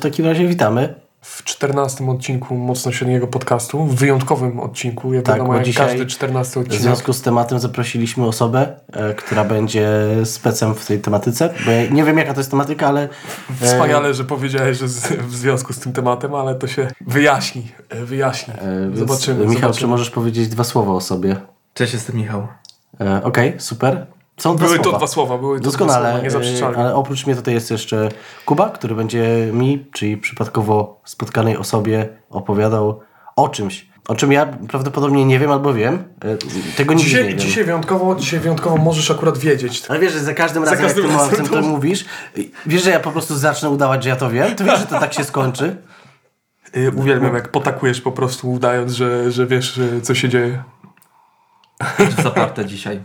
W takim razie witamy. W 14 odcinku Mocno Średniego Podcastu, w wyjątkowym odcinku, jak tak, wiadomo, jak każdy 14 odcinek. W związku z tematem zaprosiliśmy osobę, e, która będzie specem w tej tematyce, bo ja nie wiem jaka to jest tematyka, ale... E... Wspaniale, że powiedziałeś, że z, w związku z tym tematem, ale to się wyjaśni, e, wyjaśni. E, zobaczymy. Michał, zobaczymy. czy możesz powiedzieć dwa słowa o sobie? Cześć, jestem Michał. E, Okej, okay, super. Są były to dwa słowa, były to Doskonale, dwa słowa, ale oprócz mnie tutaj jest jeszcze Kuba, który będzie mi, czyli przypadkowo spotkanej osobie opowiadał o czymś, o czym ja prawdopodobnie nie wiem albo wiem. E, tego nigdy dzisiaj, nie wiem. Dzisiaj wyjątkowo, dzisiaj wyjątkowo możesz akurat wiedzieć. Ale wiesz, że za każdym razem, za każdym jak razem to... to mówisz, wiesz, że ja po prostu zacznę udawać, że ja to wiem, to wiesz, że to tak się skończy. Yy, uwielbiam, jak potakujesz po prostu udając, że, że wiesz, co się dzieje. Zaparte dzisiaj.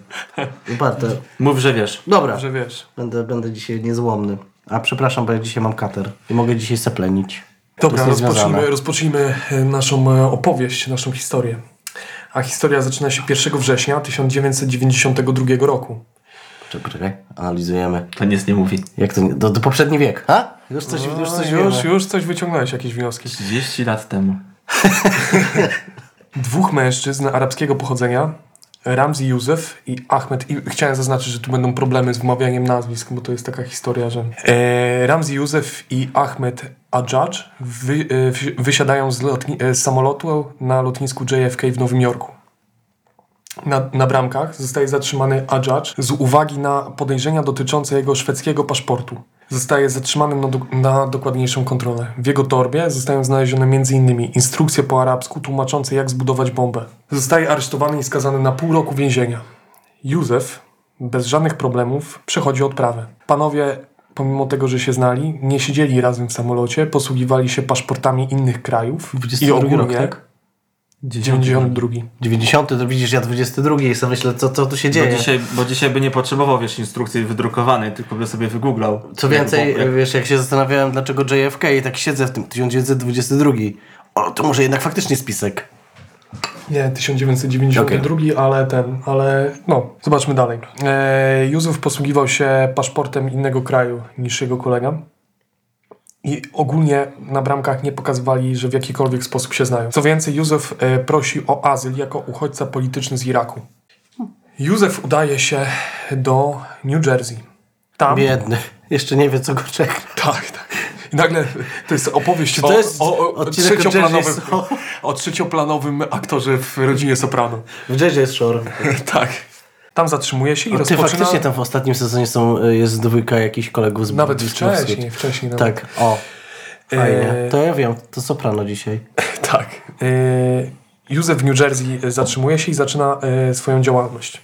Zaparte. Mów, że wiesz. Dobra. Że wiesz. Będę, będę dzisiaj niezłomny. A przepraszam, bo ja dzisiaj mam kater i mogę dzisiaj seplenić. Dobra, rozpocznijmy, rozpocznijmy e, naszą e, opowieść, naszą historię. A historia zaczyna się 1 września 1992 roku. Czekaj, analizujemy. To nic nie mówi. Jak to? Do, do poprzedni wiek, ha? Już coś, no, już coś już, już coś wyciągnąłeś, jakieś wnioski. 30 lat temu. Dwóch mężczyzn arabskiego pochodzenia Ramzi Józef i Ahmed. I chciałem zaznaczyć, że tu będą problemy z wymawianiem nazwisk, bo to jest taka historia, że e, Ramzi Józef i Ahmed Adjadj wy, e, wysiadają z, e, z samolotu na lotnisku JFK w Nowym Jorku. Na, na bramkach zostaje zatrzymany Adjadj z uwagi na podejrzenia dotyczące jego szwedzkiego paszportu zostaje zatrzymany na, do, na, dokładniejszą kontrolę. W jego torbie zostają znalezione m.in. instrukcje po arabsku tłumaczące jak zbudować bombę. Zostaje aresztowany i skazany na pół roku więzienia. Józef bez żadnych problemów przechodzi odprawę. Panowie, pomimo tego, że się znali, nie siedzieli razem w samolocie, posługiwali się paszportami innych krajów i ogólnie rok, tak? 92. 90 to widzisz, ja 22 i sobie myślę, co, co tu się dzieje. Bo dzisiaj, bo dzisiaj by nie potrzebował, wiesz, instrukcji wydrukowanej, tylko by sobie wygooglał. Co więcej, jak, wiesz, jak się zastanawiałem, dlaczego JFK i tak siedzę w tym 1922. O, to może jednak faktycznie spisek. Nie, 1992, okay. ale ten, ale no, zobaczmy dalej. E, Józef posługiwał się paszportem innego kraju niż jego kolega i ogólnie na bramkach nie pokazywali, że w jakikolwiek sposób się znają. Co więcej, Józef e, prosi o azyl jako uchodźca polityczny z Iraku. Józef udaje się do New Jersey. Tam... Biedny. Jeszcze nie wie, co go czeka. Tak, tak. I nagle to jest opowieść to o, jest o, o, trzecioplanowym, o trzecioplanowym aktorze w rodzinie Soprano. W Jersey Shore. tak. Tam zatrzymuje się i o, rozpoczyna... faktycznie tam w ostatnim sezonie są, y, jest dwójka jakichś kolegów z Nawet wcześniej, wcześniej nawet. Tak, o. Fajnie. E... To ja wiem, to Soprano dzisiaj. tak. E... Józef w New Jersey zatrzymuje się i zaczyna e, swoją działalność.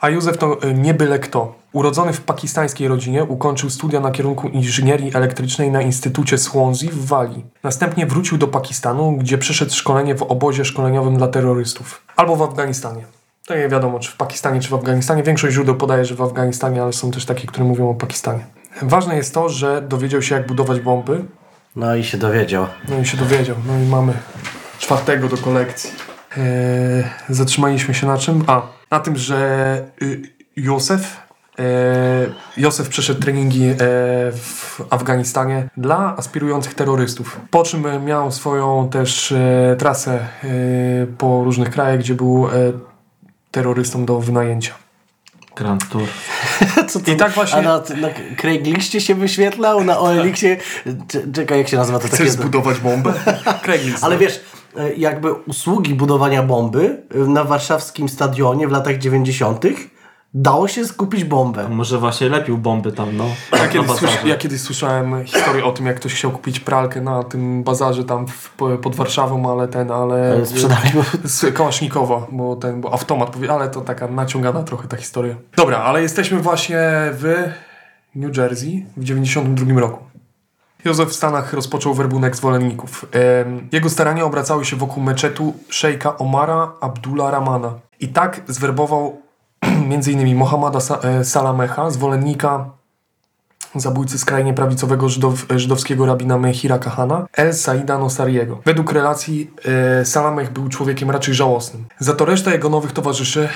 A Józef to e, nie byle kto. Urodzony w pakistańskiej rodzinie, ukończył studia na kierunku inżynierii elektrycznej na Instytucie Swansea w Walii. Następnie wrócił do Pakistanu, gdzie przeszedł szkolenie w obozie szkoleniowym dla terrorystów. Albo w Afganistanie. To nie wiadomo, czy w Pakistanie, czy w Afganistanie. Większość źródeł podaje, że w Afganistanie, ale są też takie, które mówią o Pakistanie. Ważne jest to, że dowiedział się, jak budować bomby. No i się dowiedział. No i się dowiedział. No i mamy czwartego do kolekcji. Eee, zatrzymaliśmy się na czym? A, na tym, że y, Józef e, Józef przeszedł treningi e, w Afganistanie dla aspirujących terrorystów. Po czym miał swoją też e, trasę e, po różnych krajach, gdzie był e, terrorystą do wynajęcia. Grand Tour. Co to, I tak właśnie... A na, na Craigliście się wyświetlał, na OLX-ie... Czekaj, jak się nazywa to Chcesz takie... zbudować bombę? Craigslist. Ale wiesz, e, jakby usługi budowania bomby na warszawskim stadionie w latach 90 dało się skupić bombę. Może właśnie lepił bomby tam, no. Ja kiedyś, słysza, ja kiedyś słyszałem historię o tym, jak ktoś chciał kupić pralkę na tym bazarze tam w, pod Warszawą, ale ten, ale... Sprzedali. Z Kałasznikowa, bo ten, bo automat, ale to taka naciągana trochę ta historia. Dobra, ale jesteśmy właśnie w New Jersey w 92 roku. Józef w Stanach rozpoczął werbunek zwolenników. Jego starania obracały się wokół meczetu szejka Omara Abdullah Ramana. I tak zwerbował m.in. Mohammada e, Salamecha, zwolennika zabójcy skrajnie prawicowego żydow, żydowskiego rabina Mehira Kahana, El Saida Nosariego. Według relacji e, Salamech był człowiekiem raczej żałosnym. Za to reszta jego nowych towarzyszy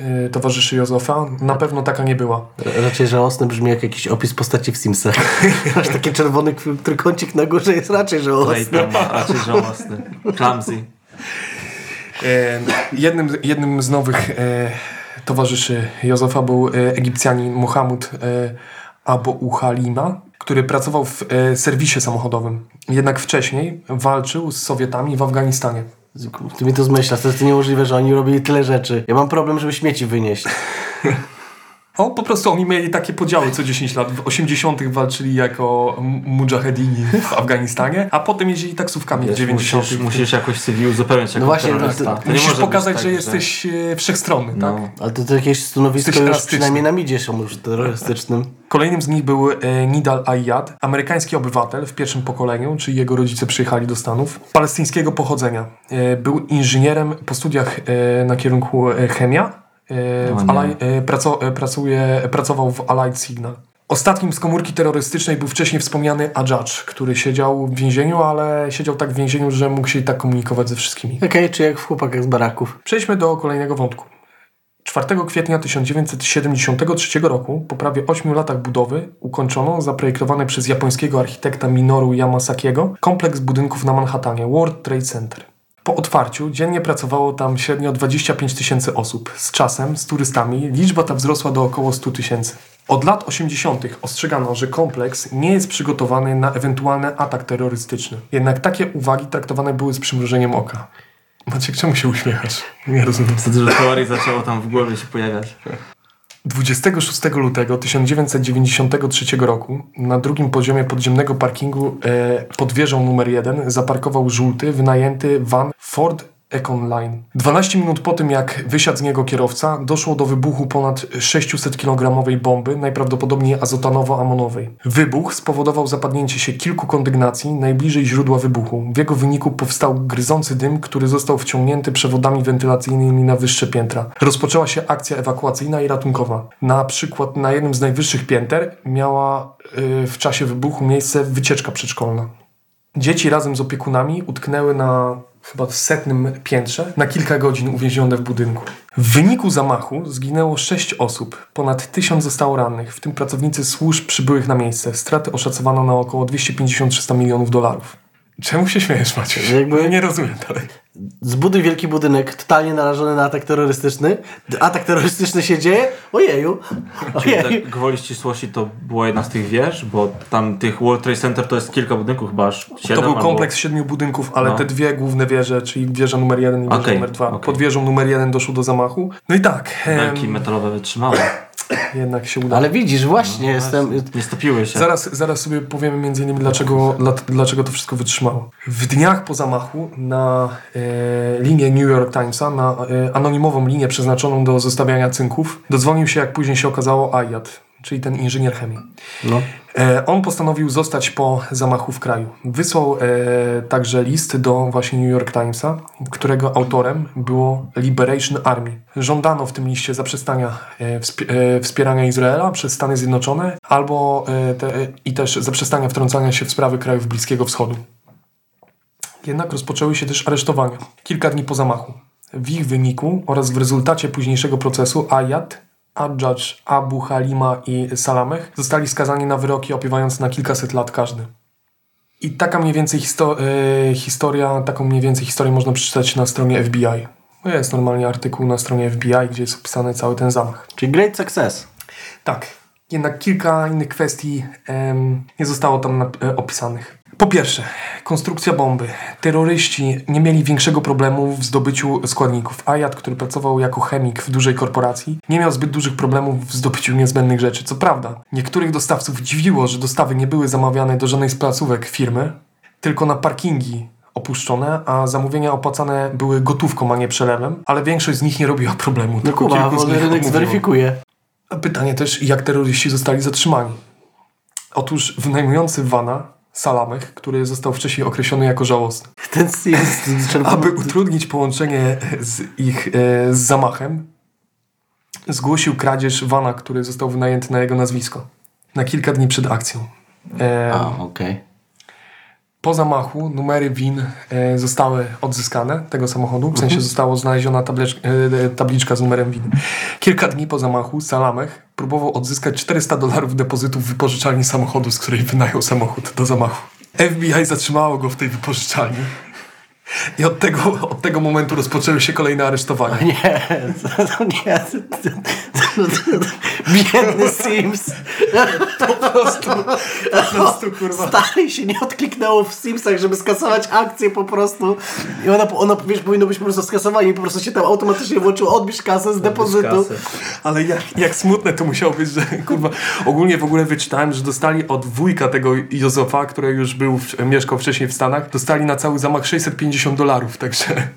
e, towarzyszy Józefa. Na pewno taka nie była. Raczej żałosny brzmi jak jakiś opis postaci w Simsach. Masz taki czerwony trójkącik na górze, jest raczej żałosny. Raczej żałosny. Clumsy. E, jednym, jednym z nowych e, towarzyszy Józefa był e, Egipcjanin Mohamud e, Abu Uchalima, który pracował w e, serwisie samochodowym. Jednak wcześniej walczył z Sowietami w Afganistanie. Ty mi to zmyślasz, to jest niemożliwe, że oni robili tyle rzeczy. Ja mam problem, żeby śmieci wynieść. O, po prostu oni mieli takie podziały co 10 lat. W 80. walczyli jako mujahedini w Afganistanie, a potem jeździli taksówkami w Wiesz, 90. musisz, musisz jakoś sobie uzupełnić jako No właśnie, no to- To nie Musisz pokazać, tak, że jesteś e, wszechstronny, tak? No. Ale to, to jakieś stanowisko już przynajmniej na midzie są już terrorystycznym. Kolejnym z nich był e, Nidal Ayyad, amerykański obywatel w pierwszym pokoleniu, czyli jego rodzice przyjechali do Stanów, palestyńskiego pochodzenia. E, był inżynierem po studiach e, na kierunku e, chemia. E, w. Allied, e, e, pracuje, pracował w Allied Signal. Ostatnim z komórki terrorystycznej był wcześniej wspomniany Adjadż, który siedział w więzieniu, ale siedział tak w więzieniu, że mógł się i tak komunikować ze wszystkimi. Okej, czy jak w chłopakach z baraków. Przejdźmy do kolejnego wątku. 4 kwietnia 1973 roku, po prawie 8 latach budowy, ukończono zaprojektowany przez japońskiego architekta Minoru Yamasakiego kompleks budynków na Manhattanie World Trade Center. Po otwarciu dziennie pracowało tam średnio 25 tysięcy osób. Z czasem, z turystami, liczba ta wzrosła do około 100 tysięcy. Od lat 80. ostrzegano, że kompleks nie jest przygotowany na ewentualny atak terrorystyczny. Jednak takie uwagi traktowane były z przymrużeniem oka. Maciek, czemu się uśmiechasz? Nie rozumiem. Za dużo teorii zaczęło tam w głowie się pojawiać. 26 lutego 1993 roku na drugim poziomie podziemnego parkingu e, pod wieżą numer 1 zaparkował żółty, wynajęty van Ford Econline. 12 minut po tym, jak wysiadł z niego kierowca, doszło do wybuchu ponad 600-kilogramowej bomby, najprawdopodobniej azotanowo-amonowej. Wybuch spowodował zapadnięcie się kilku kondygnacji najbliżej źródła wybuchu. W jego wyniku powstał gryzący dym, który został wciągnięty przewodami wentylacyjnymi na wyższe piętra. Rozpoczęła się akcja ewakuacyjna i ratunkowa. Na przykład na jednym z najwyższych pięter miała y, w czasie wybuchu miejsce wycieczka przedszkolna. Dzieci razem z opiekunami utknęły na chyba setnym piętrze, na kilka godzin uwięzione w budynku. W wyniku zamachu zginęło sześć osób, ponad tysiąc zostało rannych, w tym pracownicy służb przybyłych na miejsce. Straty oszacowano na około 250-300 milionów dolarów. Czemu się śmiejesz, Maciuś? Jakby- Ja nie rozumiem dalej. Zbuduj wielki budynek, totalnie narażony na atak terrorystyczny. Atak terrorystyczny się dzieje? Ojeju. Czyli Ojeju. tak gwoli ścisłości to była jedna z tych wież, bo tam tych World Trade Center to jest kilka budynków, chyba aż siedem To był albo... kompleks siedmiu budynków, ale No. te dwie główne wieże, czyli wieża numer jeden i wieża Okej, numer dwa. okej. Pod wieżą numer jeden doszło do zamachu. No i tak, em, Belki metalowe wytrzymały. Jednak się udało. Ale widzisz, właśnie No jestem... Nie stopiły się. Zaraz, zaraz sobie powiemy między innymi dlaczego, dla, dlaczego to wszystko wytrzymało. W dniach po zamachu na e, linię New York Timesa, na e, anonimową linię przeznaczoną do zostawiania cynków, dodzwonił się, jak później się okazało, Ayat, czyli ten inżynier chemii. No. E, on postanowił zostać po zamachu w kraju. Wysłał e, także list do właśnie New York Timesa, którego autorem było Liberation Army. Żądano w tym liście zaprzestania e, wspi- e, wspierania Izraela przez Stany Zjednoczone albo e, te, e, i też zaprzestania wtrącania się w sprawy krajów Bliskiego Wschodu. Jednak rozpoczęły się też aresztowania. Kilka dni po zamachu. W ich wyniku oraz w rezultacie późniejszego procesu Ayat, Adjadż, Abu Halima i Salameh zostali skazani na wyroki opiewające na kilkaset lat każdy. I taka mniej więcej histo- e, historia, taką mniej więcej historię można przeczytać na stronie FBI. Jest normalnie artykuł na stronie FBI, gdzie jest opisany cały ten zamach. Czyli great success. Tak, jednak kilka innych kwestii em, nie zostało tam e, opisanych. Po pierwsze, konstrukcja bomby. Terroryści nie mieli większego problemu w zdobyciu składników. Ayat, który pracował jako chemik w dużej korporacji, nie miał zbyt dużych problemów w zdobyciu niezbędnych rzeczy. Co prawda, niektórych dostawców dziwiło, że dostawy nie były zamawiane do żadnej z placówek firmy, tylko na parkingi opuszczone, a zamówienia opłacane były gotówką, a nie przelewem, ale większość z nich nie robiła problemu. No Kuba, wolny rynek zweryfikuje. Pytanie też, jak terroryści zostali zatrzymani. Otóż wynajmujący Vana, Salamech, który został wcześniej określony jako żałosny, Ten jest aby utrudnić połączenie z ich e, z zamachem, zgłosił kradzież Vana, który został wynajęty na jego nazwisko. Na kilka dni przed akcją. E, A, okej. Po zamachu numery win e, zostały odzyskane tego samochodu, w sensie została znaleziona e, tabliczka z numerem win. Kilka dni po zamachu Salamech próbował odzyskać 400 dolarów depozytu w wypożyczalni samochodu, z której wynajął samochód do zamachu. FBI zatrzymało go w tej wypożyczalni. I od tego, od tego momentu rozpoczęły się kolejne aresztowania. Nie, to nie. Biedny Sims. Po prostu, po prostu kurwa. Stary się nie odkliknęło w Simsach, żeby skasować akcję po prostu. I ona, ona wiesz, powinno być po prostu skasowanie i po prostu się tam automatycznie włączyło odbierz kasę z depozytu. Ale jak, jak smutne to musiało być, że kurwa, ogólnie w ogóle wyczytałem, że dostali od wujka tego Józefa, który już był, mieszkał wcześniej w Stanach, dostali na cały zamach 650 dolarów, także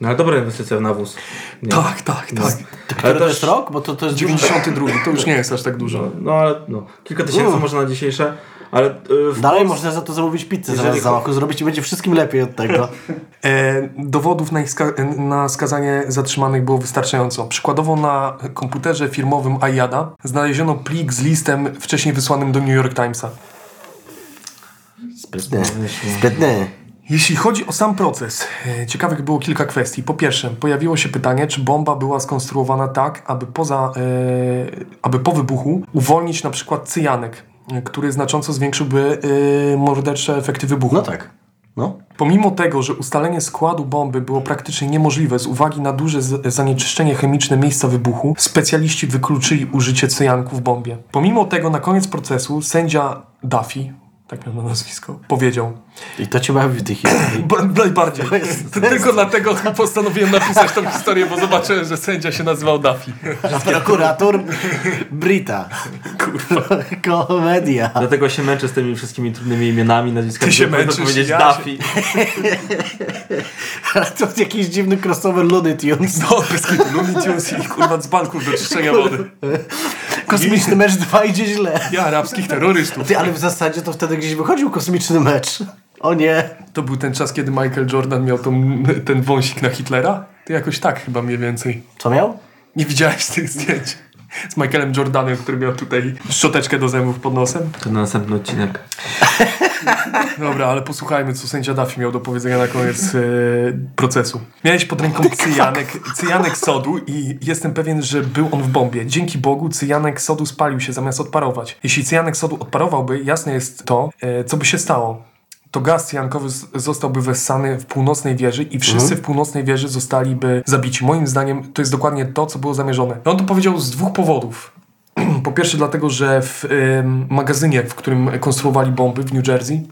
No ale dobra inwestycja w nawóz. Nie. tak, tak, tak. Który to jest rok? Bo to, to jest 92, to już nie jest aż tak dużo. No ale no, kilka tysięcy U. może na dzisiejsze, ale yy, Dalej Polsce- można za to zamówić pizzę Jeżeli zamiast zrobić i będzie wszystkim lepiej od tego. E, dowodów na, ich ska- na skazanie zatrzymanych było wystarczająco. Przykładowo na komputerze firmowym Ayada znaleziono plik z listem wcześniej wysłanym do New York Timesa. Sprytny. Sprytny. Jeśli chodzi o sam proces, e, ciekawych było kilka kwestii. Po pierwsze, pojawiło się pytanie, czy bomba była skonstruowana tak, aby, poza, e, aby po wybuchu uwolnić na przykład cyjanek, e, który znacząco zwiększyłby e, mordercze efekty wybuchu. No tak. No. Pomimo tego, że ustalenie składu bomby było praktycznie niemożliwe z uwagi na duże zanieczyszczenie chemiczne miejsca wybuchu, specjaliści wykluczyli użycie cyjanku w bombie. Pomimo tego na koniec procesu sędzia Duffy, tak miał na nazwisko, powiedział I to cię bawi w tej historii. Ba- najbardziej. Tylko dlatego postanowiłem napisać tą historię, bo zobaczyłem, że sędzia się nazywał Duffy. Prokurator Brita. Kurwa. Komedia. Dlatego się męczę z tymi wszystkimi trudnymi imionami, nazwiskami. Ty się męczysz, powiedzieć ja Duffy. Ale to jest jakiś dziwny crossover Looney Tunes. No. Looney Tunes i kurwa dzbanków do czyszczenia wody. Kosmiczny mecz 2 idzie źle. Ja arabskich terrorystów. Ty, ale w zasadzie to wtedy gdzieś wychodził kosmiczny mecz. O nie. To był ten czas, kiedy Michael Jordan miał tą, ten wąsik na Hitlera? To jakoś tak chyba mniej więcej. Co miał? Nie widziałeś tych zdjęć? Z Michaelem Jordanem, który miał tutaj szczoteczkę do zębów pod nosem. To na następny odcinek. Dobra, ale posłuchajmy, co sędzia Duffy miał do powiedzenia na koniec e, procesu. Miałeś pod ręką cyjanek, cyjanek sodu i jestem pewien, że był on w bombie. Dzięki Bogu cyjanek sodu spalił się zamiast odparować. Jeśli cyjanek sodu odparowałby, jasne jest to, e, co by się stało. To gaz cyjankowy zostałby wessany w północnej wieży i wszyscy w północnej wieży zostaliby zabici. Moim zdaniem to jest dokładnie to, co było zamierzone. No on to powiedział z dwóch powodów. Po pierwsze dlatego, że w magazynie, w którym konstruowali bomby w New Jersey,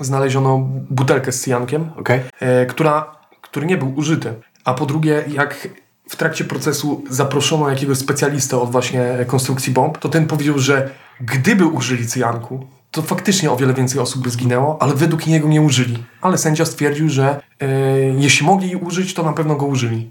znaleziono butelkę z cyjankiem, Okej. e, która, który nie był użyty. A po drugie, jak w trakcie procesu zaproszono jakiegoś specjalistę od właśnie konstrukcji bomb, to ten powiedział, że gdyby użyli cyjanku, to faktycznie o wiele więcej osób by zginęło, ale według niego nie użyli. Ale sędzia stwierdził, że e, jeśli mogli użyć, to na pewno go użyli.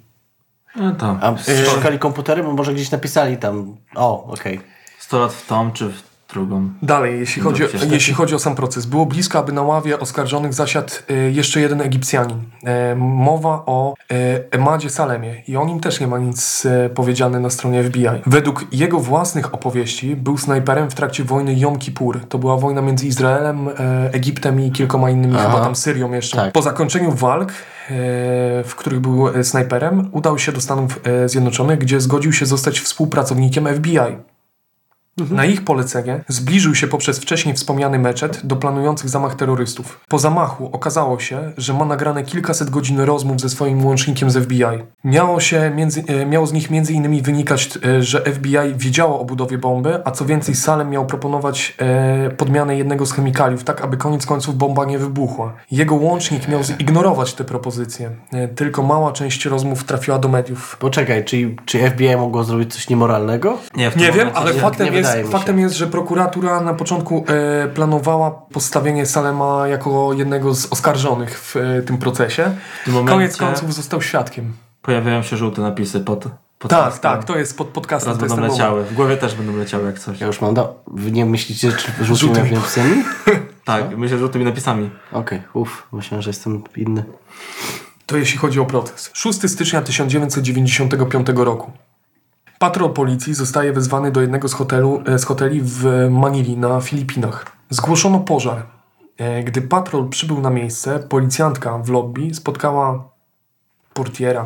No tam. A szukali komputery, bo może gdzieś napisali tam. O, okej. 100 lat w tą czy w drugą. Dalej, jeśli chodzi, o, jeśli chodzi o sam proces. Było blisko, aby na ławie oskarżonych zasiadł e, jeszcze jeden Egipcjanin. E, mowa o e, Emadzie Salemie i o nim też nie ma nic e, powiedziane na stronie FBI. Według jego własnych opowieści był snajperem w trakcie wojny Jom Kippur. To była wojna między Izraelem, e, Egiptem i kilkoma innymi, Aha. chyba tam Syrią jeszcze. Tak. Po zakończeniu walk, e, w których był e, snajperem, udał się do Stanów e, Zjednoczonych, gdzie zgodził się zostać współpracownikiem FBI. Na ich polecenie zbliżył się poprzez wcześniej wspomniany meczet do planujących zamach terrorystów. Po zamachu okazało się, że ma nagrane kilkaset godzin rozmów ze swoim łącznikiem z FBI. Miało, się między, e, miało z nich między innymi wynikać, e, że FBI wiedziało o budowie bomby, a co więcej Salem miał proponować e, podmianę jednego z chemikaliów, tak aby koniec końców bomba nie wybuchła. Jego łącznik miał zignorować te propozycje. E, tylko mała część rozmów trafiła do mediów. Poczekaj, czyli, czy FBI mogło zrobić coś niemoralnego? Nie, Nie wiem, ale faktem, nie jest, faktem jest, że prokuratura na początku e, planowała postawienie Salema jako jednego z oskarżonych w e, tym procesie. W Koniec końców został świadkiem. pojawiają się żółte napisy pod, Tak, podcastem. tak, to jest pod podcastem. Teraz będą leciały. W głowie też będą leciały jak coś. Ja już mam do... Wy nie myślicie, czy żółtymi napisami? Tak, myślę, że żółtymi napisami. Okej, uff, myślałem, że jestem inny. To jeśli chodzi o proces. 6 stycznia 1995 roku. Patrol policji zostaje wezwany do jednego z, hotelu, e, z hoteli w Manili na Filipinach. Zgłoszono pożar. E, Gdy patrol przybył na miejsce, policjantka w lobby spotkała portiera,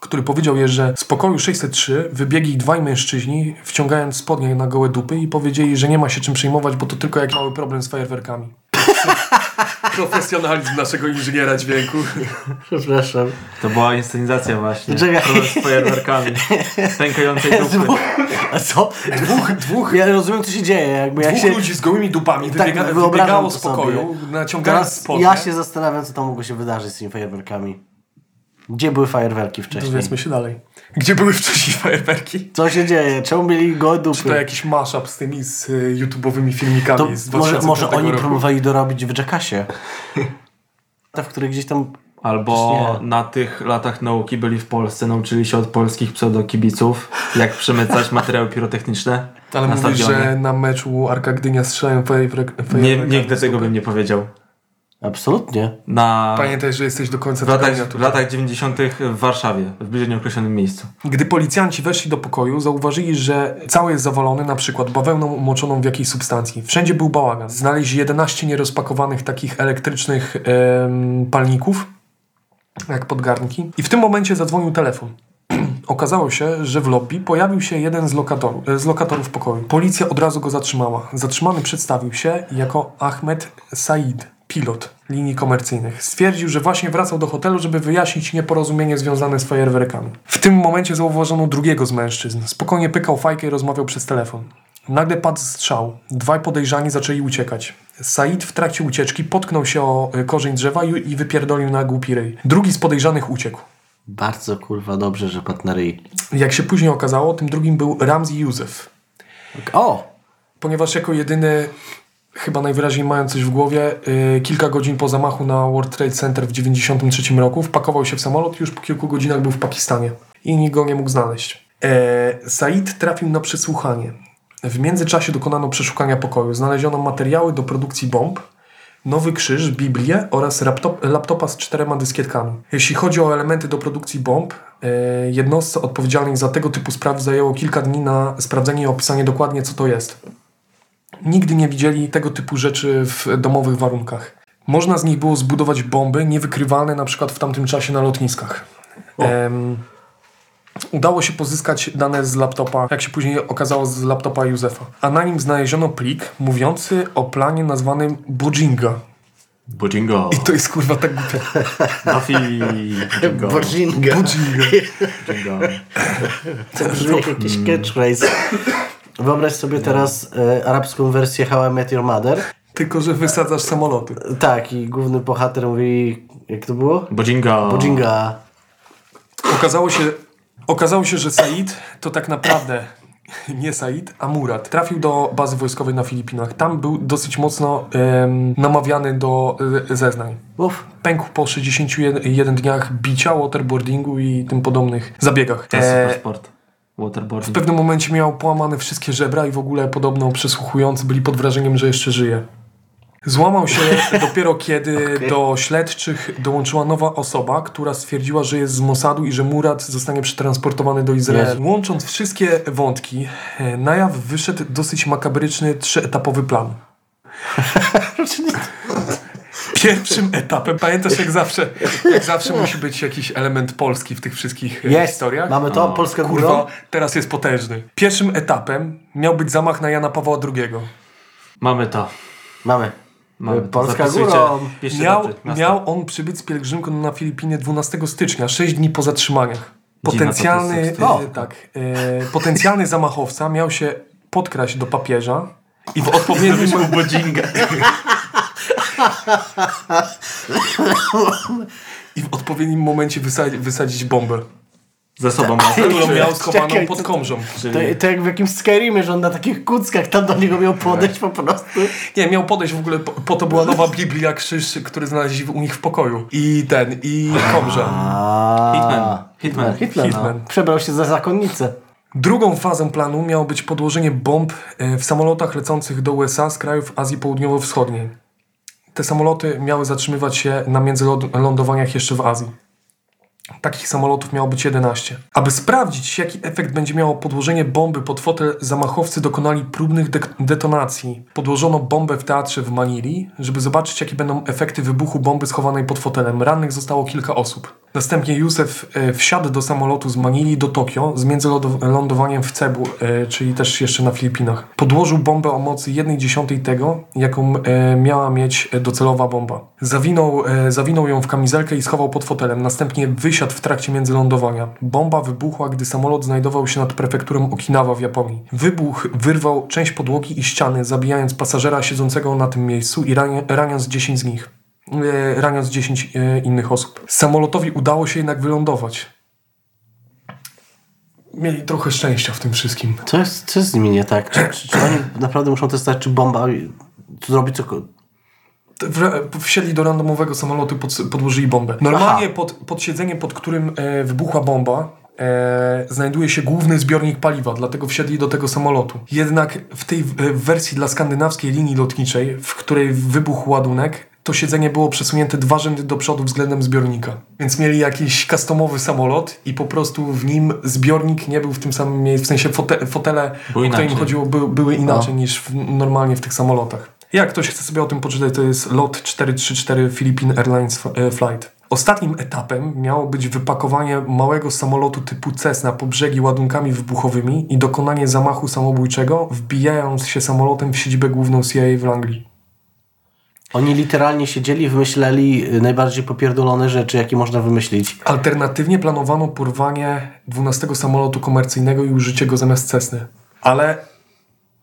który powiedział jej, że z pokoju 603 wybiegli dwaj mężczyźni, wciągając spodnie na gołe dupy i powiedzieli, że nie ma się czym przejmować, bo to tylko jak mały problem z fajerwerkami. Profesjonalizm naszego inżyniera dźwięku. Przepraszam. To była inscenizacja właśnie. Czekaj. Z fajerwerkami. Pękającej dupy. A co? Dwóch, dwóch, Ja rozumiem, co się dzieje. Jakby ja dwóch się... ludzi z gołymi dupami Tak, wybiega, wyobrażam wybiegało z pokoju, sobie. naciągając spodnie. ja się zastanawiam, co tam mogło się wydarzyć z tymi fajerwerkami. Gdzie były fajerwerki wcześniej? Dowiedzmy się dalej. Gdzie były wcześniej fajerwerki? Co się dzieje? Czemu mieli gołe dupy? Czy to jakiś mashup z tymi z y, YouTube'owymi filmikami To z może, 2005 może oni roku? próbowali dorobić w Jackassie. W których gdzieś tam... Albo na tych latach nauki byli w Polsce, nauczyli się od polskich pseudokibiców, jak przemycać materiały pirotechniczne Ale na mówisz, stadionie. że na meczu Arka Gdynia strzelają fajerwerk, Nie, nigdy tego bym nie powiedział. Absolutnie. Na, Pamiętaj, że jesteś do końca w, latach, w latach 90. w Warszawie, w bliżej nieokreślonym miejscu. Gdy policjanci weszli do pokoju, zauważyli, że cały jest zawalony na przykład bawełną umoczoną w jakiejś substancji. Wszędzie był bałagan. Znaleźli 11 nierozpakowanych takich elektrycznych em, palników, jak podgarnki. I w tym momencie zadzwonił telefon. Okazało się, że w lobby pojawił się jeden z, lokatorów, z lokatorów pokoju. Policja od razu go zatrzymała. Zatrzymany przedstawił się jako Ahmed Said, pilot linii komercyjnych. Stwierdził, że właśnie wracał do hotelu, żeby wyjaśnić nieporozumienie związane z fajerwerkami. W tym momencie zauważono drugiego z mężczyzn. Spokojnie pykał fajkę i rozmawiał przez telefon. Nagle padł strzał. Dwaj podejrzani zaczęli uciekać. Said w trakcie ucieczki potknął się o y, korzeń drzewa i i wypierdolił na głupi ryj. Drugi z podejrzanych uciekł. Bardzo kurwa dobrze, że padł na ryj. Jak się później okazało, tym drugim był Ramzi Józef. O! Ponieważ jako jedyny, chyba najwyraźniej mając coś w głowie, yy, kilka godzin po zamachu na World Trade Center w 1993 roku wpakował się w samolot i już po kilku godzinach był w Pakistanie. I nikt go nie mógł znaleźć. E, Said trafił na przesłuchanie. W międzyczasie dokonano przeszukania pokoju. Znaleziono materiały do produkcji bomb, nowy krzyż, Biblię oraz laptop, laptopa z czterema dyskietkami. Jeśli chodzi o elementy do produkcji bomb, e, jednostce odpowiedzialnej za tego typu sprawy zajęło kilka dni na sprawdzenie i opisanie dokładnie, co to jest. Nigdy nie widzieli tego typu rzeczy w domowych warunkach. Można z nich było zbudować bomby niewykrywalne na przykład w tamtym czasie na lotniskach. Udało się pozyskać dane z laptopa, jak się później okazało, z laptopa Józefa. A na nim znaleziono plik mówiący o planie nazwanym Bojinga. Bojingo. I to jest kurwa tak głupie. Buffy. Bojingo. Bojingo. To brzmi jak jakiś catchphrase. Wyobraź sobie teraz e, arabską wersję How I Met Your Mother. Tylko, że wysadzasz samoloty. Tak, i główny bohater mówi... Jak to było? Bojingo. Bożinga. Okazało się, okazało się, że Said to tak naprawdę nie Said, a Murat. Trafił do bazy wojskowej na Filipinach. Tam był dosyć mocno em, namawiany do e, zeznań. Uff. Pękł po 61 dniach bicia, waterboardingu i tym podobnych zabiegach. To jest E, super sport. w Waterboarding. pewnym momencie miał połamane wszystkie żebra i w ogóle podobno przesłuchujący byli pod wrażeniem, że jeszcze żyje. Złamał się dopiero kiedy Okej. do śledczych dołączyła nowa osoba, która stwierdziła, że jest z Mossadu i że Murat zostanie przetransportowany do Izraela. Jezu. Łącząc wszystkie wątki, e, na jaw wyszedł dosyć makabryczny, trzyetapowy plan. Pierwszym etapem, pamiętasz jak zawsze, jak zawsze musi być jakiś element polski w tych wszystkich e, Jest. historiach? Mamy to? Polska Kurwa, górą? teraz jest potężny. Pierwszym etapem miał być zamach na Jana Pawła II. Mamy to. Mamy. Mamy to. Polska Zapisujcie. górą. Piszcie Miał, daty, miał on przybyć z pielgrzymką na Filipiny 12 stycznia, 6 dni po zatrzymaniach. Potencjalny, to e, jest tak, e, potencjalny zamachowca miał się podkraść do papieża i w odpowiednim, Bojinga. i w odpowiednim momencie wysadzić, wysadzić bombę, Ze sobą razem. którą czy- miał schowaną Czekaj, pod to- komrzą. To, Czyli to jak w jakimś Skyrimie, że on na takich kuckach tam do niego miał podejść po prostu. Nie, miał podejść w ogóle, po, po to była nowa Biblia, krzyż, który znaleźli u nich w pokoju. I ten, i komrze. Hitman. Hitman. Hitman. Hitman. Przebrał się za zakonnicę. Drugą fazą planu miało być podłożenie bomb e, w samolotach lecących do USA z krajów Azji Południowo-Wschodniej. Te samoloty miały zatrzymywać się na międzylądowaniach jeszcze w Azji. Takich samolotów miało być 11. Aby sprawdzić, jaki efekt będzie miało podłożenie bomby pod fotel, zamachowcy dokonali próbnych de- detonacji. Podłożono bombę w teatrze w Manili, żeby zobaczyć, jakie będą efekty wybuchu bomby schowanej pod fotelem. Rannych zostało kilka osób. Następnie Józef e, wsiadł do samolotu z Manili do Tokio z międzylądowaniem w Cebu, e, czyli też jeszcze na Filipinach. Podłożył bombę o mocy 1,1 tego, jaką e, miała mieć e, docelowa bomba. Zawinął, e, zawinął ją w kamizelkę i schował pod fotelem. Następnie wysiadł w trakcie międzylądowania. Bomba wybuchła, gdy samolot znajdował się nad prefekturą Okinawa w Japonii. Wybuch wyrwał część podłogi i ściany, zabijając pasażera siedzącego na tym miejscu i rani- raniąc 10 z nich e, raniąc 10 e, innych osób. Samolotowi udało się jednak wylądować. Mieli trochę szczęścia w tym wszystkim. Co jest, co jest z nimi nie tak? Czy, czy, czy oni naprawdę muszą testować, czy bomba zrobi co... Wsiedli do randomowego samolotu, pod, podłożyli bombę. Normalnie pod, pod siedzeniem, pod którym e, wybuchła bomba, e, znajduje się główny zbiornik paliwa, dlatego wsiedli do tego samolotu. Jednak w tej w, wersji dla skandynawskiej linii lotniczej, w której wybuchł ładunek, to siedzenie było przesunięte dwa rzędy do przodu względem zbiornika. Więc mieli jakiś customowy samolot i po prostu w nim zbiornik nie był w tym samym miejscu, w sensie fote, fotele, Były o które im chodziło, by, były inaczej niż w, normalnie w tych samolotach. Jak ktoś chce sobie o tym poczytać, to jest LOT 434 Philippine Airlines e, Flight. Ostatnim etapem miało być wypakowanie małego samolotu typu Cessna po brzegi ładunkami wybuchowymi i dokonanie zamachu samobójczego, wbijając się samolotem w siedzibę główną CIA w Anglii. Oni literalnie siedzieli, wymyśleli y, najbardziej popierdolone rzeczy, jakie można wymyślić. Alternatywnie planowano porwanie 12 samolotu komercyjnego i użycie go zamiast Cessny. Ale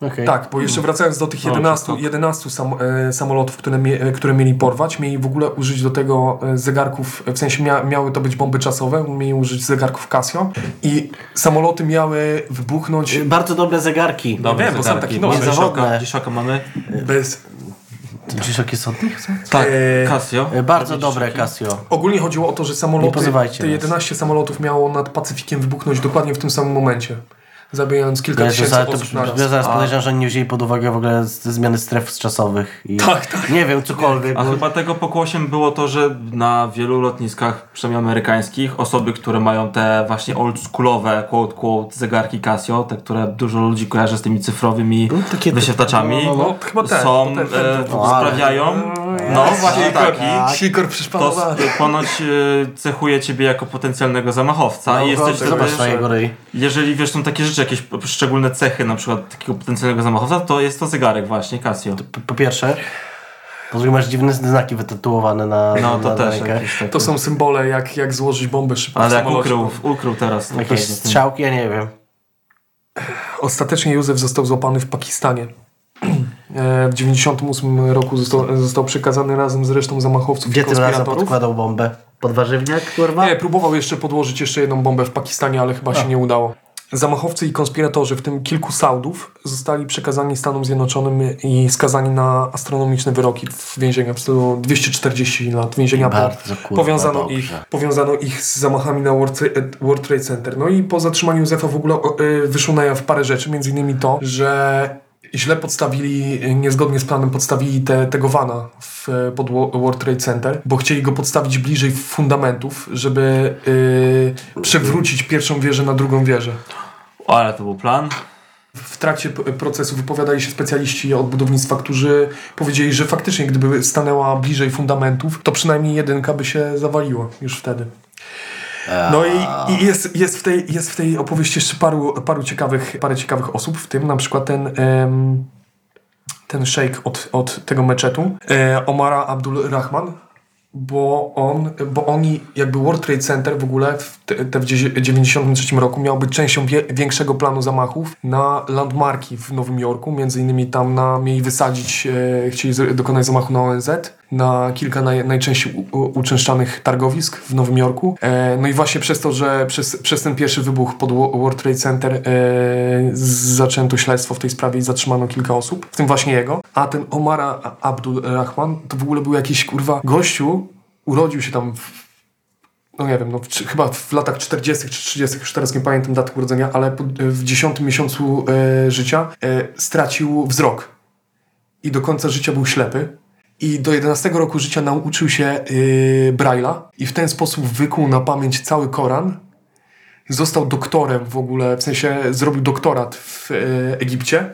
Okej. Tak, bo jeszcze wracając do tych No, 11, tak. 11 sam, e, samolotów, które, mie, e, które mieli porwać, mieli w ogóle użyć do tego e, zegarków, w sensie mia, miały to być bomby czasowe, mieli użyć zegarków Casio i samoloty miały wybuchnąć Y, Bardzo dobre zegarki. No wiem, bo sam taki nowy. Niezawodne. Giszoka mamy. bez... Od nich? co? Tak, E, Casio. Bardzo dobre. Casio. Ogólnie chodziło o to, że Nie samoloty, pozywajcie te nas. 11 samolotów miało nad Pacyfikiem wybuchnąć dokładnie w tym samym momencie, zabijając kilka Jezus, tysięcy ale to osób ja naraz. zaraz podejrzewam, że oni nie wzięli pod uwagę w ogóle zmiany stref czasowych. I Tak, tak. Nie wiem, cokolwiek. A bo- chyba tego pokłosiem było to, że na wielu lotniskach, przynajmniej amerykańskich, osoby, które mają te właśnie oldschoolowe, quote, quote, zegarki Casio, te, które dużo ludzi kojarzy z tymi cyfrowymi No, takie- wyświetlaczami, no, no, chyba te, są, to te- te- e, te- No, ale- sprawiają, no właśnie taki, Sikor to przyszpanowany. ponoć e, cechuje ciebie jako potencjalnego zamachowca No, i jesteś zobacz na jego ryj. Jeżeli wiesz, są takie rzeczy, jakieś szczególne cechy na przykład takiego potencjalnego zamachowca, to jest to zegarek właśnie, Casio. Po, po pierwsze, po drugie masz dziwne znaki wytatuowane na, No to na też takie. To są symbole, jak, jak złożyć bombę szybko Ale jak ukrył, ukrył teraz Jakieś strzałki, ja nie wiem. Ostatecznie Józef został złapany w Pakistanie. E, W 98 roku został, został przekazany razem z resztą zamachowców Gdzie i tym razem podkładał bombę? Pod warzywniak, kurwa? Nie, próbował jeszcze podłożyć jeszcze jedną bombę w Pakistanie, ale chyba się nie udało. Zamachowcy i konspiratorzy, w tym kilku Saudów, zostali przekazani Stanom Zjednoczonym i skazani na astronomiczne wyroki w więzienia. W stylu 240 lat więzienia. Bardzo, kurwa, powiązano, dobrze. ich, powiązano ich z zamachami na World, Tra- World Trade Center. No i po zatrzymaniu Józefa w ogóle y, wyszło na jaw parę rzeczy, między innymi to, że źle podstawili, niezgodnie z planem podstawili te, tego wana w, pod Wo- World Trade Center, bo chcieli go podstawić bliżej fundamentów, żeby y, przewrócić pierwszą wieżę na drugą wieżę. Ale to był plan. W trakcie procesu wypowiadali się specjaliści od budownictwa, którzy powiedzieli, że faktycznie gdyby stanęła bliżej fundamentów, to przynajmniej jedynka by się zawaliła już wtedy. No i, i jest, jest, w tej, jest w tej opowieści jeszcze paru, paru ciekawych, parę ciekawych osób, w tym na przykład ten, em, ten szejk od, od tego meczetu, e, Omara Abdul Rahman, bo on, bo oni, jakby World Trade Center w ogóle w, te, w 1993 roku miał być częścią wie, większego planu zamachów na landmarki w Nowym Jorku, między innymi tam na, mieli wysadzić, e, chcieli z- dokonać zamachu na ONZ, na kilka naj, najczęściej u, u, uczęszczanych targowisk w Nowym Jorku. E, no i właśnie przez to, że przez, przez ten pierwszy wybuch pod Wo- World Trade Center e, zaczęto śledztwo w tej sprawie i zatrzymano kilka osób, w tym właśnie jego. A ten Omara Abdul Rahman to w ogóle był jakiś kurwa gościu, urodził się tam w no nie wiem, no, chyba w latach 40. czy 30., już teraz nie pamiętam daty urodzenia, ale po, w dziesiątym miesiącu e, życia e, stracił wzrok. I do końca życia był ślepy. i do 11 roku życia nauczył się yy, Braille'a i w ten sposób wykuł na pamięć cały Koran. Został doktorem w ogóle, w sensie zrobił doktorat w yy, Egipcie.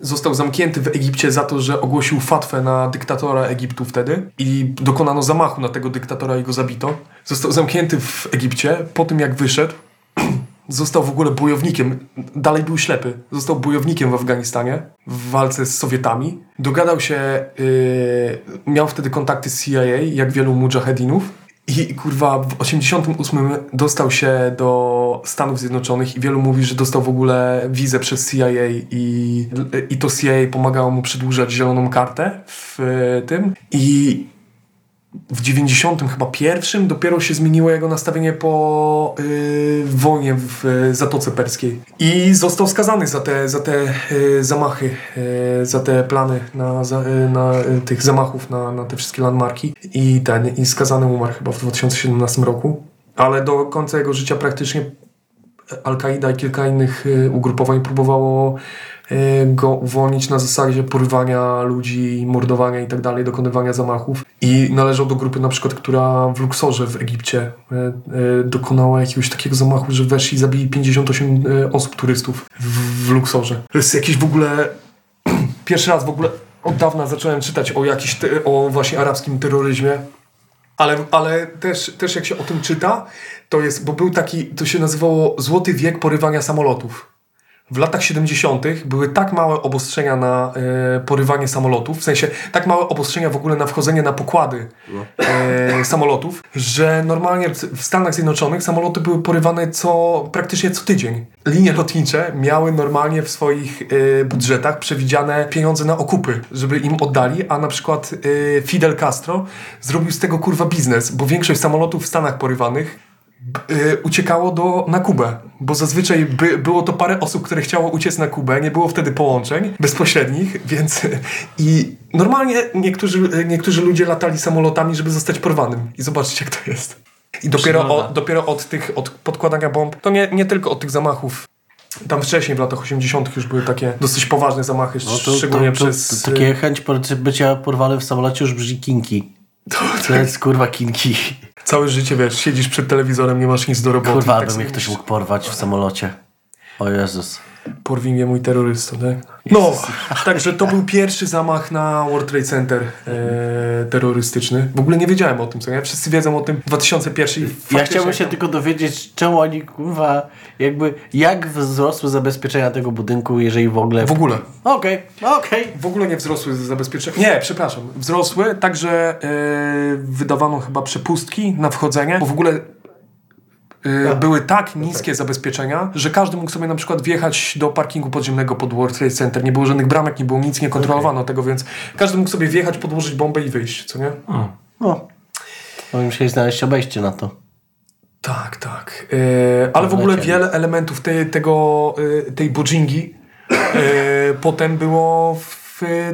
Został zamknięty w Egipcie za to, że ogłosił fatwę na dyktatora Egiptu wtedy i dokonano zamachu na tego dyktatora i go zabito. Został zamknięty w Egipcie. Po tym jak wyszedł, został w ogóle bojownikiem. Dalej był ślepy. Został bojownikiem w Afganistanie w walce z Sowietami. Dogadał się, yy, miał wtedy kontakty z CIA, jak wielu mujahedinów. I kurwa, w 88 dostał się do Stanów Zjednoczonych i wielu mówi, że dostał w ogóle wizę przez CIA i, i to CIA pomagało mu przedłużać zieloną kartę w tym. I w 90 chyba pierwszym dopiero się zmieniło jego nastawienie po yy, wojnie w y, Zatoce Perskiej. I został skazany za te, za te y, zamachy, y, za te plany na, za, y, na y, tych zamachów na, na te wszystkie landmarki. I ten, i skazany umarł chyba w 2017 roku. Ale do końca jego życia praktycznie Al-Kaida i kilka innych y, ugrupowań próbowało y, go uwolnić na zasadzie porywania ludzi, mordowania i tak dalej, dokonywania zamachów. I należał do grupy na przykład, która w Luksorze w Egipcie y, y, dokonała jakiegoś takiego zamachu, że weszli i zabili 58 y, osób turystów w, Luksorze. To jest jakiś w ogóle... Pierwszy raz w ogóle od dawna zacząłem czytać o jakiś, o właśnie arabskim terroryzmie. Ale, ale też, też jak się o tym czyta, to jest, bo był taki, to się nazywało Złoty Wiek Porywania Samolotów. W latach 70. były tak małe obostrzenia na e, porywanie samolotów, w sensie tak małe obostrzenia w ogóle na wchodzenie na pokłady e, samolotów, że normalnie w- w Stanach Zjednoczonych samoloty były porywane co, praktycznie co tydzień. Linie lotnicze miały normalnie w swoich e, budżetach przewidziane pieniądze na okupy, żeby im oddali, a na przykład e, Fidel Castro zrobił z tego kurwa biznes, bo większość samolotów w Stanach porywanych y, uciekało do, na Kubę, bo zazwyczaj by, było to parę osób, które chciało uciec na Kubę, nie było wtedy połączeń bezpośrednich, więc i normalnie niektórzy, niektórzy ludzie latali samolotami, żeby zostać porwanym i zobaczcie jak to jest. I dopiero, o, dopiero od tych, od podkładania bomb, to nie, nie tylko od tych zamachów, tam wcześniej w latach 80 już były takie dosyć poważne zamachy, No to, szczególnie to, to, przez... takie chęć por- bycia porwanym w samolocie już brzmi kinki. To, To jest kurwa kinki. całe życie, wiesz, siedzisz przed telewizorem, nie masz nic do roboty. Kurwa, tak mnie ktoś mógł porwać w samolocie. O Jezus. Porwij mnie mój terrorysta, tak? No, także to był pierwszy zamach na World Trade Center e, terrorystyczny. W ogóle nie wiedziałem o tym, co nie? Wszyscy wiedzą o tym 2001. Ja chciałbym się tylko dowiedzieć, czemu oni, kurwa, jakby, jak wzrosły zabezpieczenia tego budynku, jeżeli w ogóle... W ogóle. Okej, okej. W ogóle nie wzrosły zabezpieczenia. Nie, przepraszam. Wzrosły, także e, wydawano chyba przepustki na wchodzenie, bo w ogóle były tak niskie zabezpieczenia, że każdy mógł sobie na przykład wjechać do parkingu podziemnego pod World Trade Center. Nie było żadnych bramek, nie było nic, nie kontrolowano tego, więc każdy mógł sobie wjechać, podłożyć bombę i wyjść, co nie? No. No musieli znaleźć obejście na to. Tak, tak. E, ale w ogóle wiele elementów tej, tego, tej bodżingi e, potem było w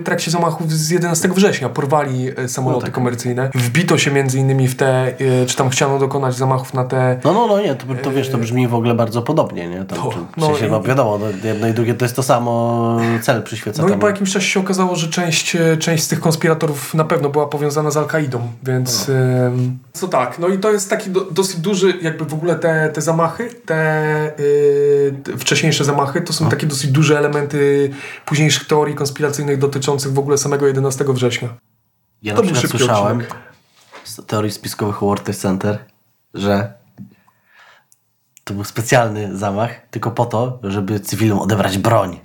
trakcie zamachów z 11 września. Porwali e, samoloty No tak. komercyjne. Wbito się między innymi w te, e, czy tam chciano dokonać zamachów na te... No, no, no, nie, to, to wiesz, to brzmi w ogóle bardzo podobnie, nie? Tam, To, czy, no w sensie, no wiadomo, no, jedno i drugie to jest to samo, cel przyświeca No i po jakimś czasie się okazało, że część, e, część z tych konspiratorów na pewno była powiązana z Al-Kaidą, więc... em, Co tak, no i to jest taki do, dosyć duży, jakby w ogóle te, te zamachy, te, y, te wcześniejsze zamachy, to są takie dosyć duże elementy późniejszych teorii konspiracyjnych dotyczących w ogóle samego 11 września. Ja To na był przykład szybki słyszałem odcinek. z teorii spiskowych World Trade Center, że to był specjalny zamach tylko po to, żeby cywilom odebrać broń.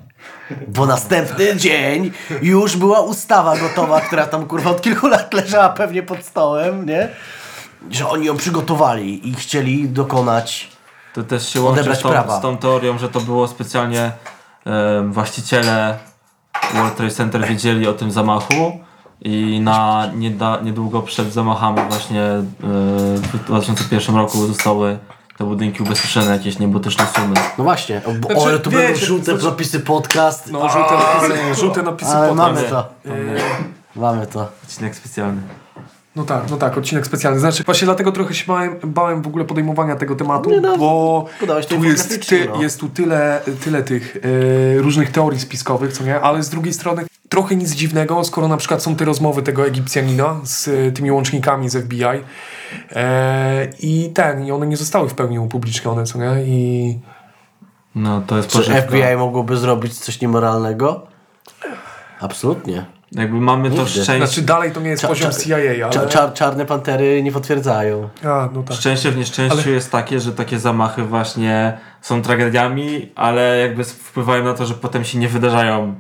Bo następny dzień już była ustawa gotowa, która tam kurwa od kilku lat leżała pewnie pod stołem, nie? Że oni ją przygotowali i chcieli dokonać. To też się łączy z tą, z tą teorią, że to było specjalnie właściciele World Trade Center wiedzieli o tym zamachu i na nieda, niedługo przed zamachami właśnie e, w 2001 roku zostały te budynki ubezpieczone jakieś niebotyczne sumy. No właśnie, o, bo, Znaczy, ale to wiecie, będą żółte znaczy- napisy podcast. No, żółte napisy, żółte napisy ale potem. mamy nie. to. Mamy to. Odcinek specjalny. No tak, no tak, odcinek specjalny. Znaczy, właśnie dlatego trochę się bałem, bałem w ogóle podejmowania tego tematu, no, bo podałeś to tu jest, ty, no. jest tu tyle, tyle tych e, różnych teorii spiskowych, co nie? Ale z drugiej strony trochę nic dziwnego, skoro na przykład są te rozmowy tego Egipcjanina z y, tymi łącznikami z FBI e, i ten, i one nie zostały w pełni upublicznione, co nie? I No to jest Czy pożywka. FBI mogłoby zrobić coś niemoralnego? Absolutnie. Jakby mamy to Nigdy. szczęście, znaczy dalej to nie jest Cza- poziom cza- CIA, ale... Cza- czar- czarne pantery nie potwierdzają. A, no tak. szczęście w nieszczęściu Ale- jest takie, że takie zamachy właśnie są tragediami, ale jakby wpływają na to, że potem się nie wydarzają.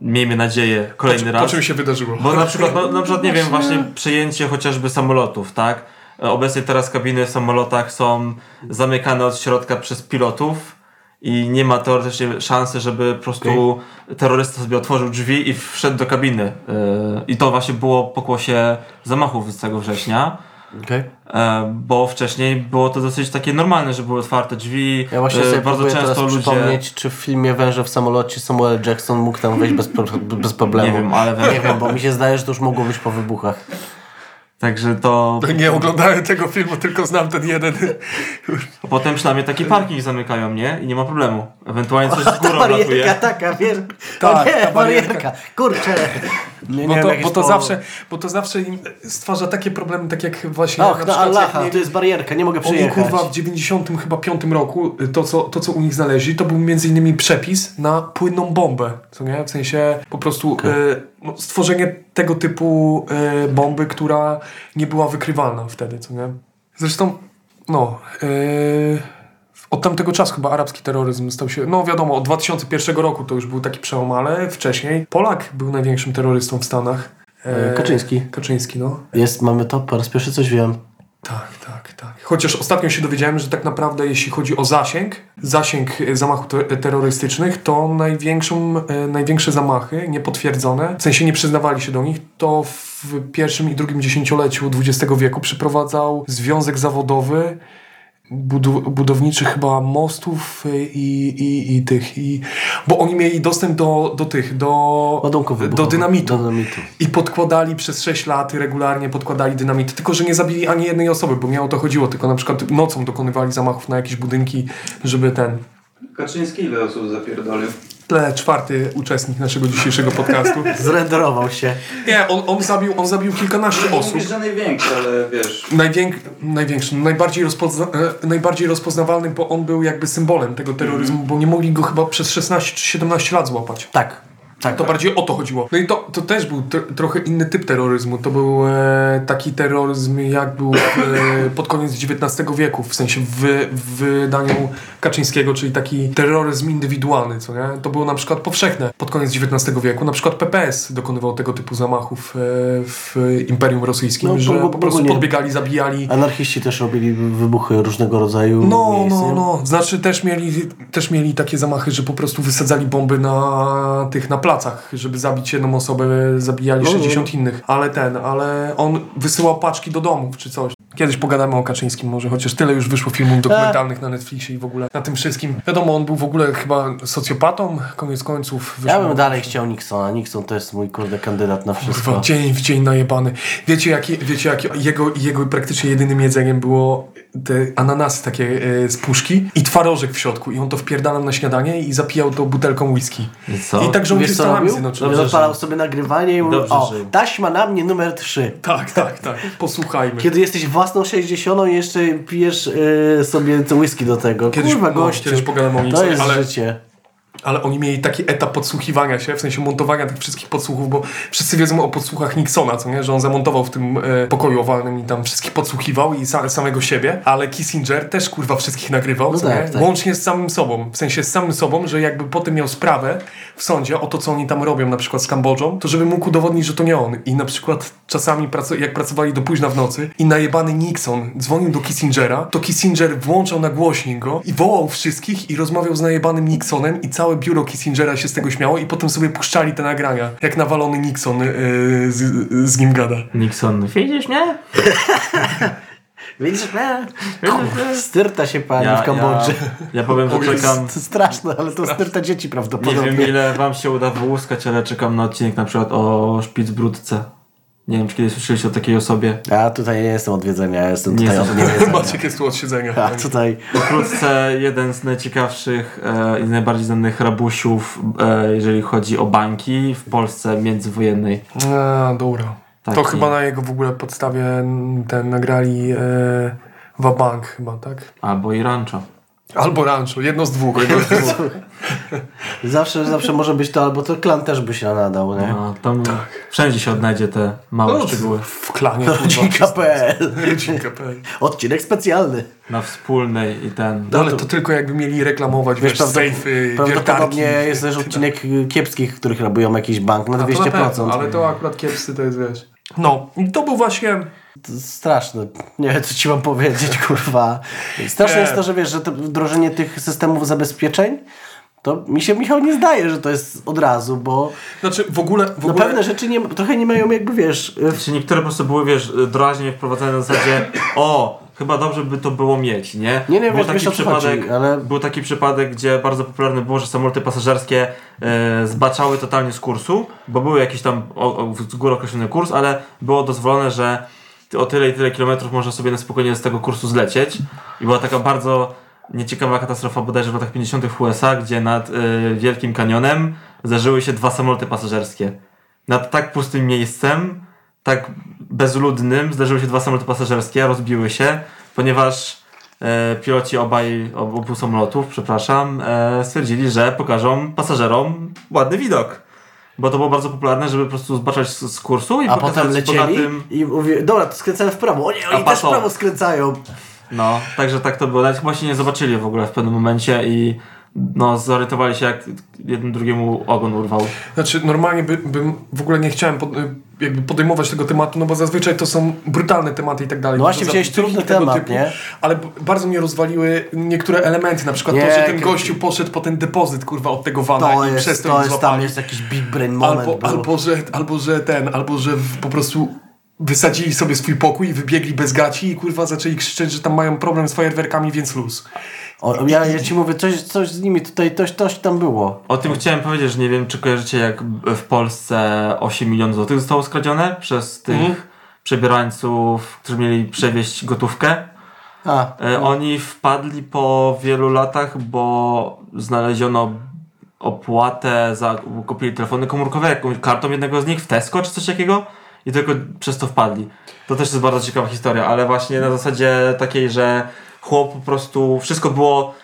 Miejmy nadzieję, kolejny Po raz. czym się wydarzyło? Bo na przykład, no, na przykład nie wiem, właśnie przejęcie chociażby samolotów, tak? Obecnie teraz kabiny w samolotach są zamykane od środka przez pilotów i nie ma teoretycznie szansy, żeby po prostu terrorysta sobie otworzył drzwi i wszedł do kabiny. Yy, I to właśnie było pokłosie zamachów z tego września. Okay. E, Bo wcześniej było to dosyć takie normalne, że były otwarte drzwi. Ja właśnie e, sobie bardzo często teraz ludzie. przypomnieć, czy w filmie Węże w samolocie Samuel Jackson mógł tam wejść bez, pro, bez problemu. Nie wiem, ale Nie wiem, bo mi się zdaje, że to już mogło być po wybuchach. Także to. Nie oglądałem tego filmu, tylko znam ten jeden. Potem przynajmniej taki parking zamykają, nie? I nie ma problemu. Ewentualnie coś z górą barierka latuje. taka, wiesz? Tak, nie, ta barierka. barierka. Kurczę. Nie, Bo nie to, wiem, jakieś bo, to po- zawsze, bo to zawsze im stwarza takie problemy, tak jak właśnie Och, na no Allaha, nie- to jest barierka, nie mogę Oni przyjechać. kurwa w 90 chyba piątym roku y, to co, to co u nich znaleźli to był między innymi przepis na płynną bombę, co nie? W sensie po prostu y, no, stworzenie tego typu y, bomby, która nie była wykrywalna wtedy, co nie? Zresztą no y, od tamtego czasu chyba arabski terroryzm stał się, no wiadomo, od 2001 roku to już był taki przełom, ale wcześniej Polak był największym terrorystą w Stanach. E, Kaczyński. Kaczyński, no. Jest, mamy to, po raz pierwszy coś wiem. Tak, tak. Chociaż ostatnio się dowiedziałem, że tak naprawdę jeśli chodzi o zasięg, zasięg e, zamachów te- terrorystycznych, to największą, e, największe zamachy, niepotwierdzone, w sensie nie przyznawali się do nich, to w pierwszym i drugim dziesięcioleciu XX wieku przeprowadzał związek zawodowy budowniczych chyba mostów e, i, i, i tych, i, bo oni mieli dostęp do, do tych, do, do dynamitu. Do dynamitu. I podkładali przez 6 lat, regularnie podkładali dynamit. Tylko, że nie zabili ani jednej osoby, bo nie o to chodziło, tylko na przykład nocą dokonywali zamachów na jakieś budynki, żeby ten... Kaczyński ile osób zapierdolił? Tle, czwarty uczestnik naszego dzisiejszego podcastu. Zrenderował się. Nie, on, on, zabił, on zabił kilkanaście Nie osób. mówisz, że największy, ale wiesz... Najwięk, największy, najbardziej, rozpozna, e, najbardziej rozpoznawalny, bo on był jakby symbolem tego terroryzmu, bo nie mogli go chyba przez 16 czy 17 lat złapać. Tak. Tak. To bardziej o to chodziło. No i to, to też był tr- trochę inny typ terroryzmu. To był e, taki terroryzm, jak był e, pod koniec XIX wieku, w sensie w, w wydaniu Kaczyńskiego, czyli taki terroryzm indywidualny, co nie? To było na przykład powszechne pod koniec XIX wieku. Na przykład PPS dokonywał tego typu zamachów e, w Imperium Rosyjskim, No, że bo- bo- po prostu ogólnie- podbiegali, zabijali. Anarchiści też robili wybuchy różnego rodzaju. No, miejsc, no, nie? no. Znaczy też mieli, też mieli takie zamachy, że po prostu wysadzali bomby na tych, na placach, żeby zabić jedną osobę, zabijali No, no. 60 innych. Ale ten, ale on wysyłał paczki do domów czy coś. Kiedyś pogadamy o Kaczyńskim może, chociaż tyle już wyszło filmów dokumentalnych na Netflixie i w ogóle na tym wszystkim. Wiadomo, on był w ogóle chyba socjopatą, koniec końców. Ja wyszło- bym dalej chciał Nixona. Nixon to jest mój kurde kandydat na wszystko. Kurwa, dzień w dzień najebany. Wiecie, jaki, wiecie jakie jego, jego praktycznie jedynym jedzeniem było te ananasy takie e, z puszki i twarożek w środku. I on to wpierdalał na śniadanie i zapijał to butelką whisky. I co? I tak rządził Stanami? Zjednoczonymi. Zapalał sobie nagrywanie i mówił, Dobrze, o, taśma na mnie numer 3. Tak, tak, tak. Posłuchajmy. Kiedy jesteś własną 60 i jeszcze pijesz y, sobie whisky do tego. Kiedyś- Kurwa, no, gościu. kiedyś pogadamy o To jest ale- życie. Ale oni mieli taki etap podsłuchiwania się, w sensie montowania tych wszystkich podsłuchów, bo wszyscy wiedzą o podsłuchach Nixona, co nie? Że on zamontował w tym e, pokoju owalnym i tam wszystkich podsłuchiwał i sa, samego siebie, ale Kissinger też kurwa wszystkich nagrywał, No co tak, nie? tak. Łącznie z samym sobą. W sensie z samym sobą, że jakby potem miał sprawę w sądzie o to, co oni tam robią, na przykład z Kambodżą, to żeby mógł udowodnić, że to nie on. I na przykład czasami, jak pracowali do późna w nocy i najebany Nixon dzwonił do Kissingera, to Kissinger włączał na głośnik go i wołał wszystkich i rozmawiał z najebanym Nixonem i całe biuro Kissingera się z tego śmiało i potem sobie puszczali te nagrania, jak nawalony Nixon yy, z, z nim gada. Nixon, widzisz mnie? Widzisz, nie? Kurwa, styrta się pali w Kambodży. Ja, ja powiem, że To jest czekam. straszne, ale to styrta dzieci Nie prawdopodobnie. wiem ile wam się uda wyłuskać, ale czekam na odcinek na przykład o Szpicbrudce. Nie wiem, czy kiedyś słyszeliście o takiej osobie. Ja tutaj nie jestem od wiedzenia, ja jestem Nie tutaj jesteś- od niewiedzenia. Maciek jest tu od siedzenia. A tutaj Wkrótce jeden z najciekawszych e, i najbardziej znanych rabusiów, e, jeżeli chodzi o banki w Polsce międzywojennej. A, dobra. To Taki- chyba na jego w ogóle podstawie ten nagrali e, Wabank chyba, tak? Albo i rancho. Albo Rancho, jedno z dwóch. zawsze, zawsze może być to, albo to klan też by się nadał, nie? No, tam wszędzie się odnajdzie te małe No, szczegóły. w klanie. Rodzinka.pl. Odcinek specjalny. Na wspólnej i ten. No, ale to tylko jakby mieli reklamować, wiesz, prawdopod- sejfy, Prawdopodobnie wiertarki. jest też odcinek y, kiepskich, których rabują jakiś bank na A to 200%. na pewno, ale to akurat kiepscy to jest, wiesz. No, i to był właśnie... Straszne. Nie wiem, co ci mam powiedzieć, kurwa. Straszne Nie. jest to, że wiesz, że to wdrożenie tych systemów zabezpieczeń, to mi się, Michał, nie zdaje, że to jest od razu, bo Znaczy w ogóle... W no ogóle pewne rzeczy nie, trochę nie mają jakby, wiesz... y, Znaczy niektóre po prostu były, wiesz, drażnie wprowadzane na zasadzie o, chyba dobrze by to było mieć, nie? Nie, nie, był wiesz, taki wiesz, przypadek, chodzi, ale- Był taki przypadek, gdzie bardzo popularne było, że samoloty pasażerskie e, zbaczały totalnie z kursu, bo były jakiś tam o, o, z góry określony kurs, ale było dozwolone, że o tyle i tyle kilometrów można sobie na spokojnie z tego kursu zlecieć i była taka bardzo nieciekawa katastrofa bodajże w latach 50. w USA, gdzie nad e, Wielkim Kanionem zdarzyły się dwa samoloty pasażerskie. Nad tak pustym miejscem, tak bezludnym, zdarzyły się dwa samoloty pasażerskie, rozbiły się, ponieważ e, piloci obaj, ob- obu samolotów, przepraszam, e, stwierdzili, że pokażą pasażerom ładny widok. Bo to było bardzo popularne, żeby po prostu zbaczać z, z kursu i A potem lecieli bogatym... i mówię, dobra, to skręcamy w prawo. O nie, oni A też w prawo skręcają. No, także tak to było. Nawet chyba się nie zobaczyli w ogóle w pewnym momencie i no, zorientowali się, jak jeden drugiemu ogon urwał. Znaczy, normalnie by, bym w ogóle nie chciałem pod, jakby podejmować tego tematu, no bo zazwyczaj to są brutalne tematy i tak dalej. No właśnie wziąłeś trudny temat, nie? Ale bardzo mnie rozwaliły niektóre elementy, na przykład Nie, to, że ten gościu poszedł po ten depozyt, kurwa, od tego vana To i jest, przez to, to jest tam złapali. jest jakiś big brain moment. Albo, albo, że, albo, że ten, albo, że w, po prostu wysadzili sobie swój pokój i wybiegli bez gaci i kurwa zaczęli krzyczeć, że tam mają problem z fajerwerkami, więc luz. O, ja, ja ci mówię, coś, coś z nimi tutaj, coś, coś tam było. O tym chciałem powiedzieć, że nie wiem, czy kojarzycie, jak w Polsce 8 milionów złotych zostało skradzione przez tych Mhm. przebierańców, którzy mieli przewieźć gotówkę. A, E, Oni wpadli po wielu latach, bo znaleziono opłatę za kupili telefony komórkowe jakąś kartą jednego z nich w Tesco czy coś takiego i tylko przez to wpadli. To też jest bardzo ciekawa historia, ale właśnie na zasadzie takiej, że chłop po prostu wszystko było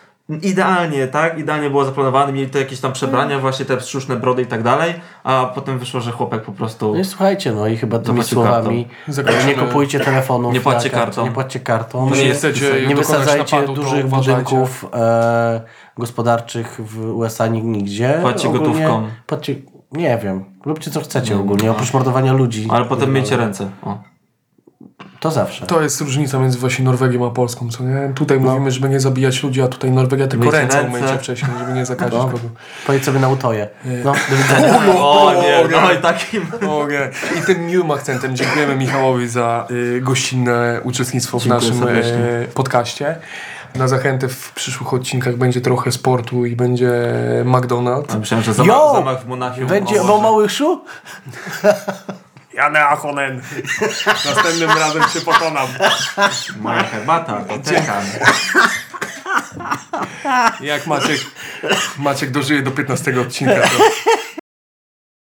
idealnie, tak? Idealnie było zaplanowane, mieli te jakieś tam przebrania, właśnie te sztuczne brody i tak dalej, a potem wyszło, że chłopek po prostu no i słuchajcie, no i chyba tymi słowami Zakończymy. nie kupujcie telefonów. Nie płaccie kartą. Nie płaccie kartą. Chcecie nie dokonać wysadzajcie napadu, to dużych budynków e, gospodarczych w USA nig- nigdzie. Płaccie Ogólnie gotówką. Płaccie, nie wiem, róbcie co chcecie ogólnie, oprócz mordowania ludzi. ale potem myjcie ręce. O. To zawsze. To jest różnica między właśnie Norwegią a Polską, co nie? Tutaj No. mówimy, żeby nie zabijać ludzi, a tutaj Norwegia tylko Myjcie ręce ręce. umyjcie wcześniej, żeby nie zakazić No. kogo. Pojedź sobie na utoje. No, do widzenia. O nie, no i takim... Mogę. I tym miłym akcentem dziękujemy Michałowi za y, gościnne uczestnictwo w Dziękuję naszym serdecznie. y, podcaście. Na zachętę w przyszłych odcinkach będzie trochę sportu i będzie McDonald's. A Myślałem, że zamach, Yo! zamach w Monachium. Będzie o o. Małyszu? Janę Achonen. Następnym razem się pokonam. Moja herbata, to tekan. Jak Maciek, Maciek dożyje do 15 odcinka, to